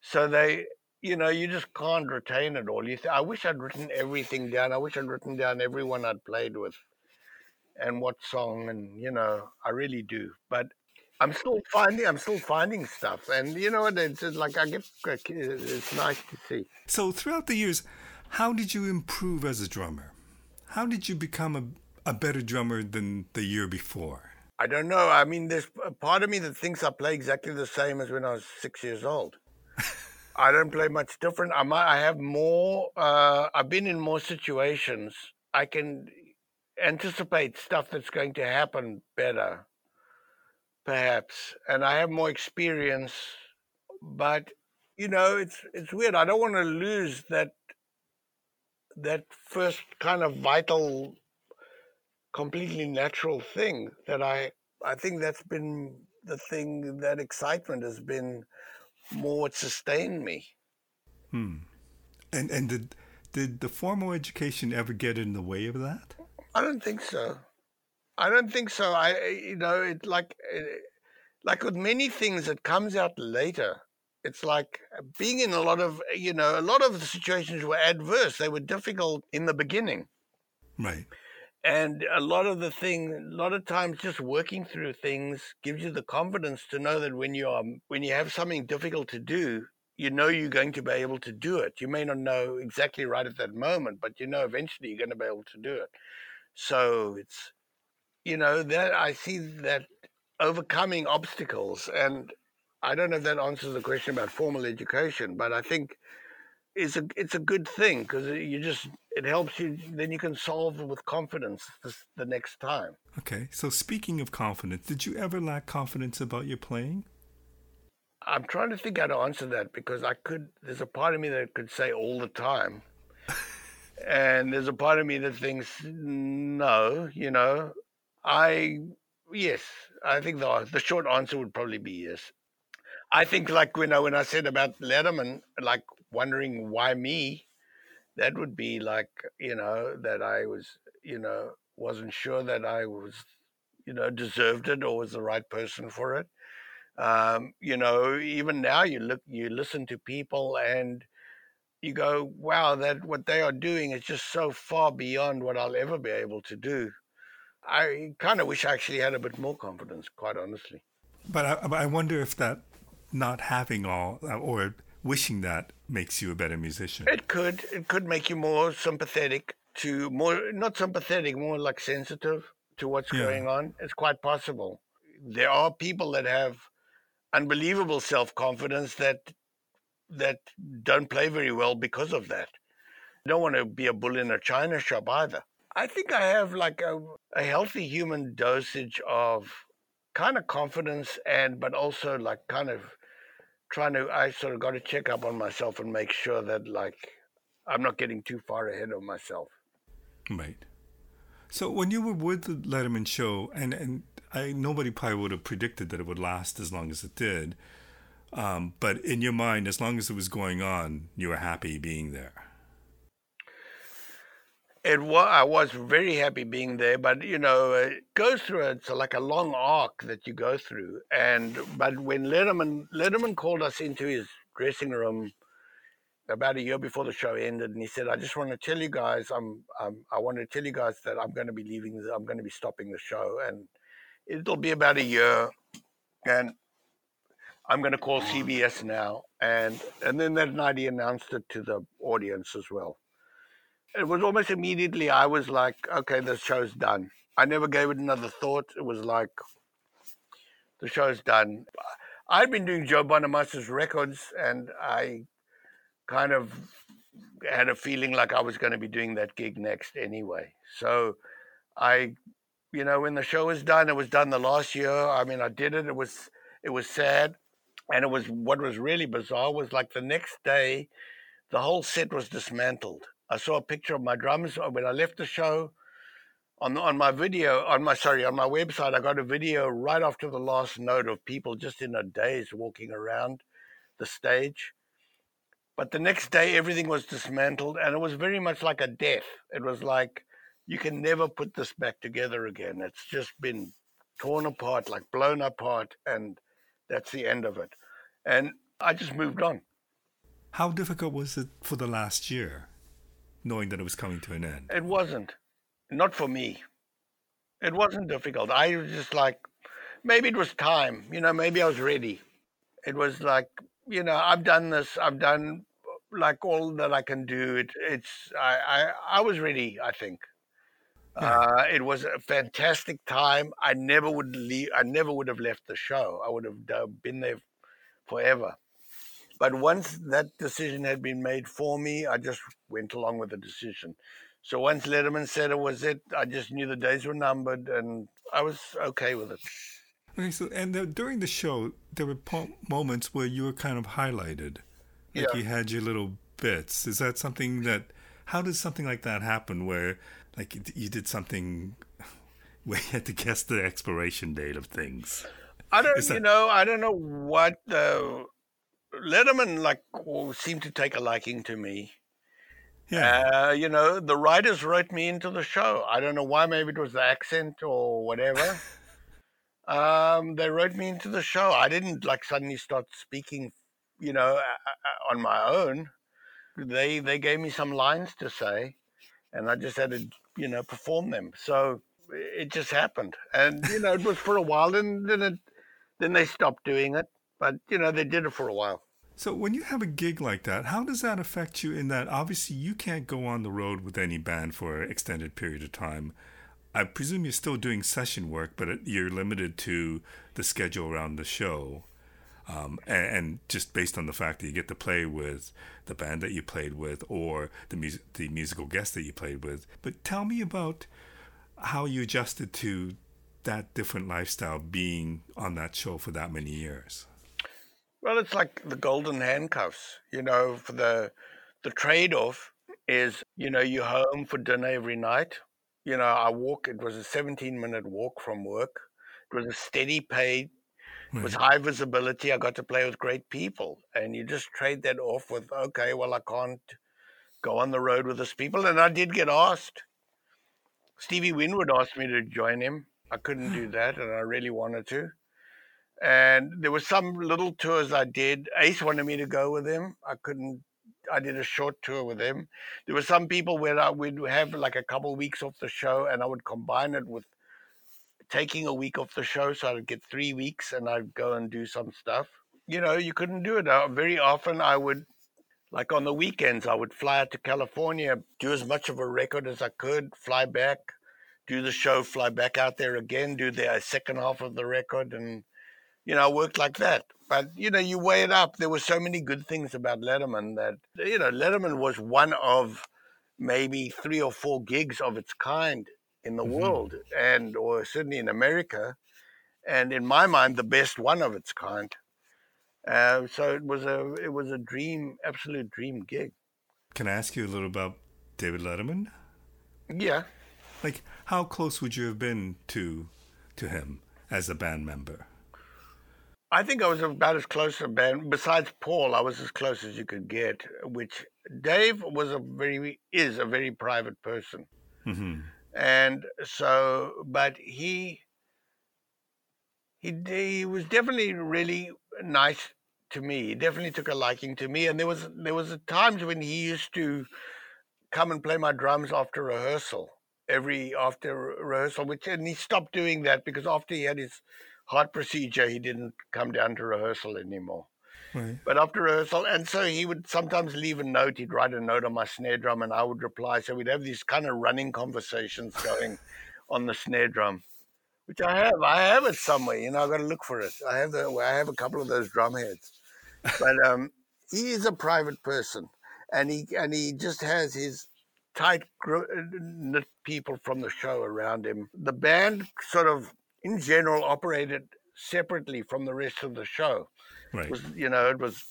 so they you know you just can't retain it all you th- i wish i'd written everything down i wish i'd written down everyone i'd played with and what song and you know i really do but i'm still finding i'm still finding stuff and you know it's like i get it's nice to see so throughout the years how did you improve as a drummer how did you become a, a better drummer than the year before I don't know. I mean, there's a part of me that thinks I play exactly the same as when I was six years old. I don't play much different. I might, I have more. Uh, I've been in more situations. I can anticipate stuff that's going to happen better, perhaps, and I have more experience. But you know, it's it's weird. I don't want to lose that that first kind of vital completely natural thing that I I think that's been the thing that excitement has been more what sustained me. Hmm. And and did did the formal education ever get in the way of that? I don't think so. I don't think so. I eh, you know it like eh, like with many things it comes out later. It's like eh, being in a lot of you know a lot of the situations were adverse. They were difficult in the beginning. Right and a lot of the thing a lot of times just working through things gives you the confidence to know that when you are when you have something difficult to do you know you're going to be able to do it you may not know exactly right at that moment but you know eventually you're going to be able to do it so it's you know that i see that overcoming obstacles and i don't know if that answers the question about formal education but i think it's a it's a good thing because you just it helps you then you can solve with confidence this, the next time. Okay so speaking of confidence did you ever lack confidence about your playing? I'm trying to think how to answer that because i could there's a part of me that could say all the time. And there's a part of me that thinks, no, you know, I, yes, I think the, the short answer would probably be yes. I think, like, you know, when I said about Letterman, like wondering why me, that would be like, you know, that I was, you know, wasn't sure that I was, you know, deserved it or was the right person for it. Um, you know, even now you look, you listen to people and you go, wow, that what they are doing is just so far beyond what I'll ever be able to do. I kind of wish I actually had a bit more confidence, quite honestly. But I, I wonder if that not having all uh, or wishing that makes you a better musician. It could. It could make you more sympathetic to more, not sympathetic, more like sensitive to what's yeah. going on. It's quite possible. There are people that have unbelievable self confidence that that don't play very well because of that. I don't want to be a bull in a china shop either. I think I have like a, a healthy human dosage of kind of confidence and but also like kind of trying to I sort of got to check up on myself and make sure that like I'm not getting too far ahead of myself. Right. So when you were with the Letterman show, and and I nobody probably would have predicted that it would last as long as it did, um, but in your mind, as long as it was going on, you were happy being there. It was. I was very happy being there, but you know, it goes through. It's like a long arc that you go through, and but when Letterman Letterman called us into his dressing room about a year before the show ended, and he said, "I just want to tell you guys, I'm, I'm I want to tell you guys that I'm going to be leaving. I'm going to be stopping the show, and it'll be about a year, and I'm going to call CBS now." And and then that night he announced it to the audience as well. It was almost immediately. I was like, "Okay, the show's done." I never gave it another thought. It was like, the show's done. I'd been doing Joe Bonamassa's records, and I kind of had a feeling like I was going to be doing that gig next anyway. So I, you know, when the show was done, it was done the last year. I mean, I did it. It was it was sad, and it was what was really bizarre was like the next day, the whole set was dismantled. I saw a picture of my drums uh, when I left the show. On, on my video, on my sorry, on my website, I got a video right after the last note of people just in a daze walking around the stage but the next day, everything was dismantled, and it was very much like a death. It was like, you can never put this back together again. It's just been torn apart, like blown apart, and that's the end of it. And I just moved on. How difficult was it for the last year, knowing that it was coming to an end? It wasn't. Not for me. It wasn't difficult. I was just like, maybe it was time. You know, maybe I was ready. It was like, you know, I've done this. I've done like all that I can do. It, it's I, I, I was ready. I think yeah. uh, it was a fantastic time. I never would leave. I never would have left the show. I would have been there forever. But once that decision had been made for me, I just went along with the decision. So once Letterman said it was it, I just knew the days were numbered, and I was okay with it. Okay, so and the, during the show, there were po- moments where you were kind of highlighted. Like yeah. you had your little bits. Is that something that? How does something like that happen? Where like you did something where you had to guess the expiration date of things. I don't, that... you know, I don't know what the Letterman like seemed to take a liking to me. Yeah. Uh, you know, the writers wrote me into the show. I don't know why. Maybe it was the accent or whatever. um, they wrote me into the show. I didn't like suddenly start speaking you know, on my own. They they gave me some lines to say, and I just had to, you know, perform them. So it just happened, and you know, it was for a while, and then it, then they stopped doing it. But you know, they did it for a while. So when you have a gig like that, how does that affect you? In that obviously you can't go on the road with any band for an extended period of time. I presume you're still doing session work, but you're limited to the schedule around the show. Um, and, and, just based on the fact that you get to play with the band that you played with or the the musical guest that you played with. But tell me about how you adjusted to that different lifestyle being on that show for that many years. Well, it's like the golden handcuffs, you know, for the the trade-off is, you know, you're home for dinner every night. You know, I walk, it was a 17 minute walk from work. It was a steady pay, it was hmm. high visibility. I got to play with great people. And you just trade that off with, okay, well, I can't go on the road with these people. And I did get asked. Stevie Winwood asked me to join him. I couldn't do that, and I really wanted to. And there were some little tours I did. Ace wanted me to go with him. I couldn't. I did a short tour with him. There were some people where I would have like a couple of weeks off the show, and I would combine it with taking a week off the show, so I'd get three weeks, and I'd go and do some stuff. You know, you couldn't do it. Very often, I would like on the weekends, I would fly out to California, do as much of a record as I could, fly back, do the show, fly back out there again, do the uh, second half of the record, and you know, worked like that. But you know, you weigh it up. There were so many good things about Letterman that you know, Letterman was one of maybe three or four gigs of its kind in the mm-hmm. world, and or certainly in America, and in my mind, the best one of its kind. Uh, so it was a it was a dream, absolute dream gig. Can I ask you a little about David Letterman? Yeah. Like, how close would you have been to to him as a band member? I think I was about as close to a band. Besides Paul, I was as close as you could get. Which Dave was a very is a very private person, mm-hmm. and so but he he he was definitely really nice to me. He definitely took a liking to me, and there was there was times when he used to come and play my drums after rehearsal every after rehearsal, which and he stopped doing that because after he had his heart procedure, he didn't come down to rehearsal anymore. Right. But after rehearsal, and so he would sometimes leave a note. He'd write a note on my snare drum, and I would reply. So we'd have these kind of running conversations going on the snare drum which I have. I have it somewhere. You know, I've got to look for it. I have the. I have a couple of those drum heads, but um, he is a private person, and he and he just has his tight knit people from the show around him. The band sort of, in general, operated separately from the rest of the show. Right. Was, you know, it was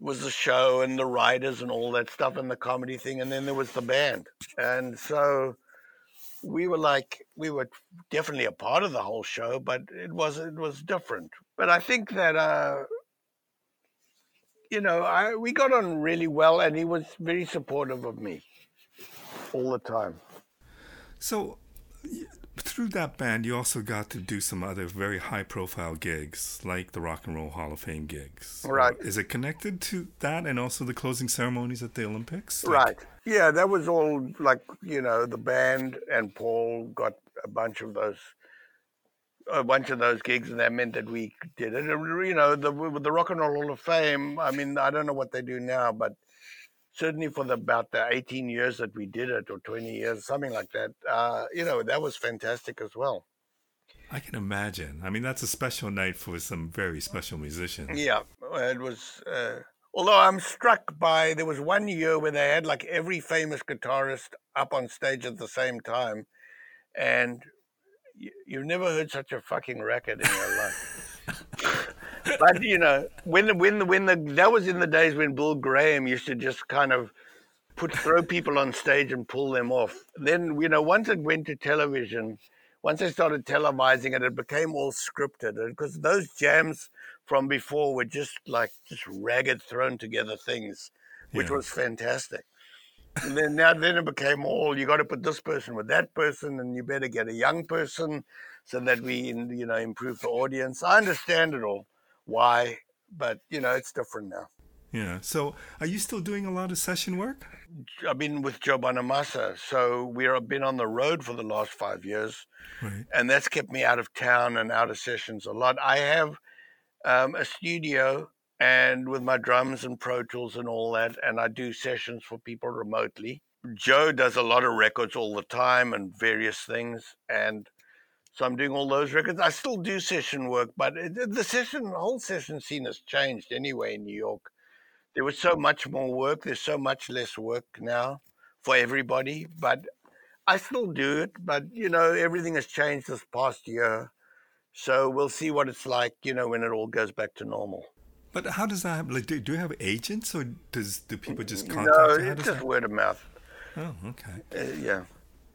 was the show and the writers and all that stuff and the comedy thing, and then there was the band, and so we were like we were definitely a part of the whole show, but it was it was different. But I think that uh, you know I we got on really well, and he was very supportive of me all the time. So through that band, you also got to do some other very high profile gigs, like the Rock and Roll Hall of Fame gigs. Right. Is it connected to that and also the closing ceremonies at the Olympics? Like, right. Yeah, that was all like, you know, the band and Paul got a bunch of those. A bunch of those gigs, and that meant that we did it. And, you know, the the Rock and Roll Hall of Fame. I mean, I don't know what they do now, but certainly for the, about the 18 years that we did it or 20 years something like that uh, you know that was fantastic as well. I can imagine. I mean that's a special night for some very special musicians. Yeah it was uh, although i'm struck by there was one year where they had like every famous guitarist up on stage at the same time and you, you've never heard such a fucking record in your life but you know, when the when the when the that was in the days when Bill Graham used to just kind of put throw people on stage and pull them off. Then you know, once it went to television, once they started televising it, it became all scripted because those jams from before were just like just ragged, thrown together things, which yeah. was fantastic. And then now then it became all you got to put this person with that person, and you better get a young person so that we you know improve the audience. I understand it all why, but you know, it's different now. Yeah. So, are you still doing a lot of session work? I've been with Joe Bonamassa, so we've been on the road for the last five years, right. and that's kept me out of town and out of sessions a lot. I have um, a studio and with my drums and Pro Tools and all that, and I do sessions for people remotely. Joe does a lot of records all the time and various things, and so I'm doing all those records. I still do session work, but the session, the whole session scene has changed anyway in New York. There was so much more work. There's so much less work now for everybody, but I still do it. But you know, everything has changed this past year, so we'll see what it's like. You know, when it all goes back to normal. But how does that? happen? Like, do, do you have agents, or does do people just contact no, you? No, it's just that... word of mouth. Oh, okay. Uh, yeah.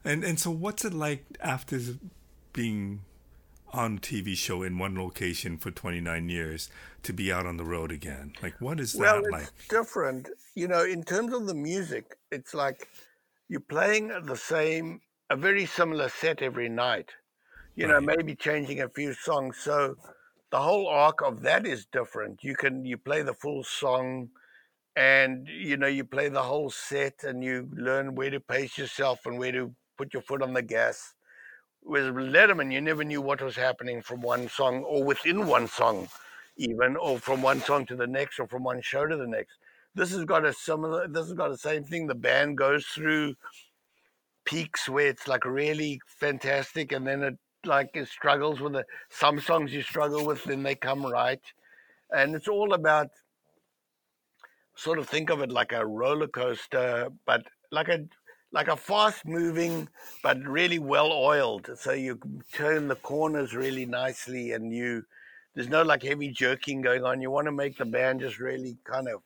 And and so, what's it like after being on a TV show in one location for 29 years to be out on the road again? Like, what is well, that it's like? different. You know, in terms of the music, it's like you're playing the same, a very similar set every night. You know, maybe changing a few songs. So the whole arc of that is different. You can you play the full song, and you know you play the whole set, and you learn where to pace yourself and where to put your foot on the gas. With Letterman, you never knew what was happening from one song or within one song, even, or from one song to the next, or from one show to the next. This has got a similar. This has got the same thing. The band goes through peaks where it's like really fantastic, and then it like it struggles with the some songs you struggle with, then they come right, and it's all about sort of think of it like a roller coaster, but like a like a fast moving but really well oiled. So you turn the corners really nicely, and you there's no like heavy jerking going on. You want to make the band just really kind of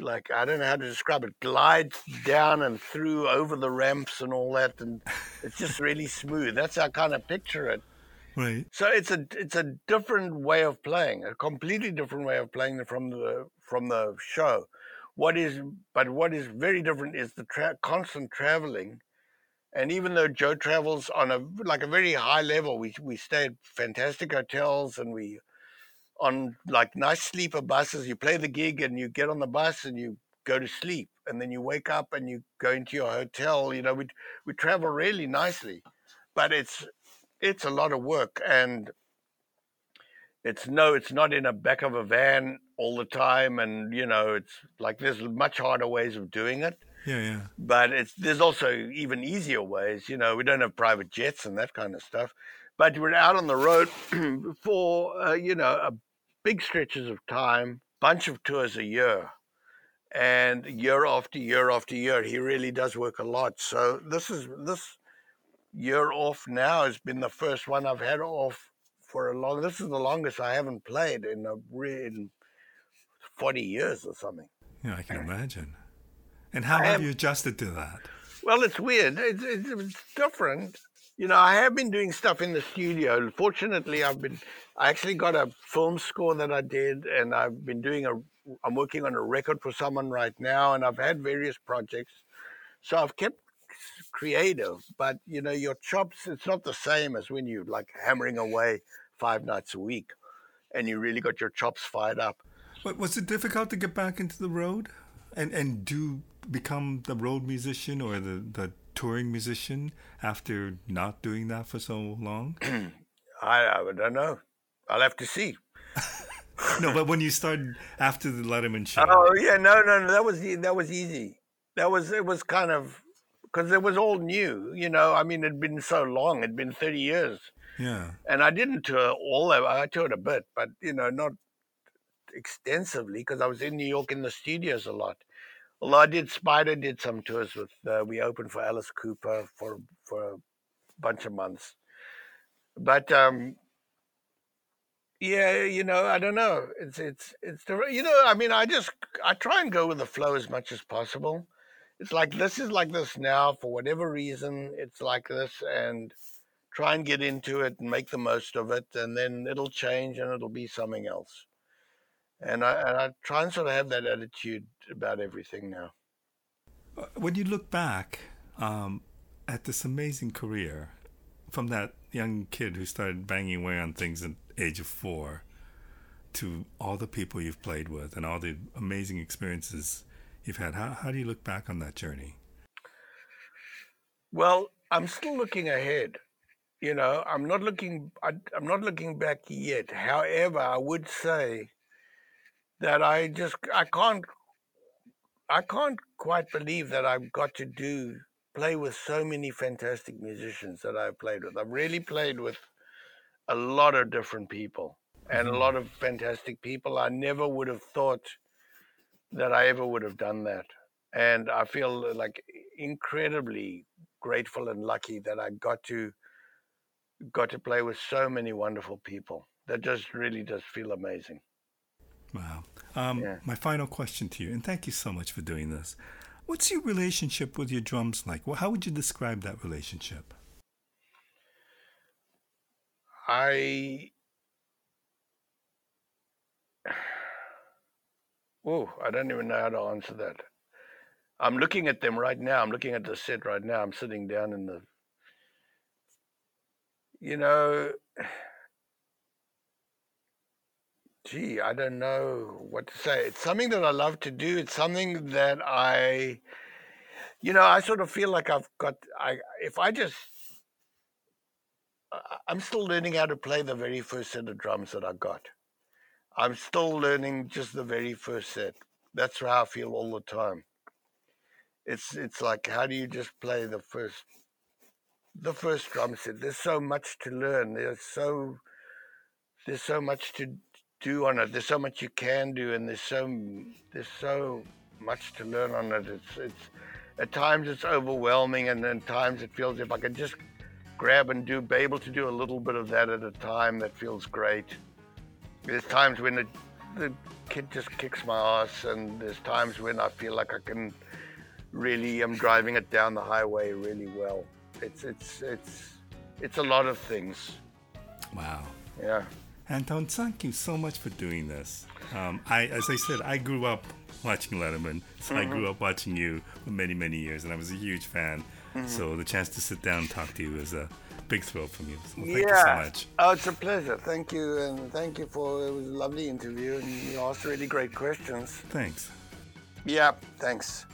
like I don't know how to describe it. Glides down and through over the ramps and all that, and it's just really smooth. That's how I kind of picture it. Right. So it's a it's a different way of playing, a completely different way of playing from the from the show. What is but what is very different is the tra- constant traveling, and even though Joe travels on a like a very high level, we we stay at fantastic hotels and we on like nice sleeper buses. You play the gig and you get on the bus and you go to sleep, and then you wake up and you go into your hotel. You know, we we travel really nicely, but it's it's a lot of work and it's no it's not in a back of a van all the time and you know it's like there's much harder ways of doing it Yeah, yeah. but it's there's also even easier ways you know we don't have private jets and that kind of stuff but we're out on the road for uh, you know a big stretches of time bunch of tours a year and year after year after year he really does work a lot so this is this year off now has been the first one i've had off for a long this is the longest i haven't played in a in 40 years or something Yeah, I can imagine. And how I have am- you adjusted to that? Well, it's weird. It's, it's, it's different. You know, I have been doing stuff in the studio. Fortunately, I've been. I actually got a film score that I did, and I've been doing a. I'm working on a record for someone right now, and I've had various projects. So I've kept creative, but you know, your chops. It's not the same as when you like hammering away five nights a week, and you really got your chops fired up. But was it difficult to get back into the road and and do become the road musician or the the touring musician after not doing that for so long? I, I don't know. I'll have to see. no, but when you started after the Letterman show. Oh yeah, no, no, no. That was that was easy. That was it was kind of because it was all new. You know, I mean, it'd been so long. It'd been thirty years, Yeah. and I didn't tour all of. I toured a bit, but you know, not extensively because I was in New York in the studios a lot. Although I did Spider did some tours with. Uh, we opened for Alice Cooper for for a bunch of months, but um, yeah, you know, I don't know. It's it's it's you know, I mean, I just I try and go with the flow as much as possible. It's like this is like this now for whatever reason. It's like this, and try and get into it and make the most of it, and then it'll change and it'll be something else. And I and I try and sort of have that attitude about everything now. Uh, When you look back um, at this amazing career, from that young kid who started banging away on things at age of four, to all the people you've played with and all the amazing experiences you've had, how, how do you look back on that journey? Well, I'm still looking ahead. You know, I'm not looking. I, I'm not looking back yet. However, I would say that I just I can't I can't quite believe that I've got to do play with so many fantastic musicians that I've played with. I've really played with a lot of different people and a Mhm. lot of fantastic people. I never would have thought that I ever would have done that. And I feel like incredibly grateful and lucky that I got to got to play with so many wonderful people. That just really does feel amazing. Wow. Um, Yeah. My final question to you, and thank you so much for doing this. What's your relationship with your drums like? Well, how would you describe that relationship? I. Oh, I don't even know how to answer that. I'm looking at them right now. I'm looking at the set right now. I'm sitting down in the. You know, gee, I don't know what to say. It's something that I love to do. It's something that I, you know, I sort of feel like I've got. I if I just, I'm still learning how to play the very first set of drums that I got. I'm still learning just the very first set. That's how I feel all the time. It's it's like how do you just play the first the first drum set? There's so much to learn. There's so there's so much to do on it. There's so much you can do, and there's so there's so much to learn on it. It's it's at times it's overwhelming, and then times it feels if I can just grab and do be able to do a little bit of that at a time, that feels great. There's times when the the kid just kicks my ass, and there's times when I feel like I can really I'm driving it down the highway really well. It's it's it's it's a lot of things. Wow. Yeah. Anton, thank you so much for doing this. Um, I, as I said, I grew up watching Letterman, so mm-hmm. I grew up watching you for many, many years, and I was a huge fan. Mm-hmm. So the chance to sit down and talk to you is a big thrill for me. So thank yeah. you so much. Oh, it's a pleasure. Thank you, and thank you for it was a lovely interview, and you asked really great questions. Thanks. Yeah, thanks.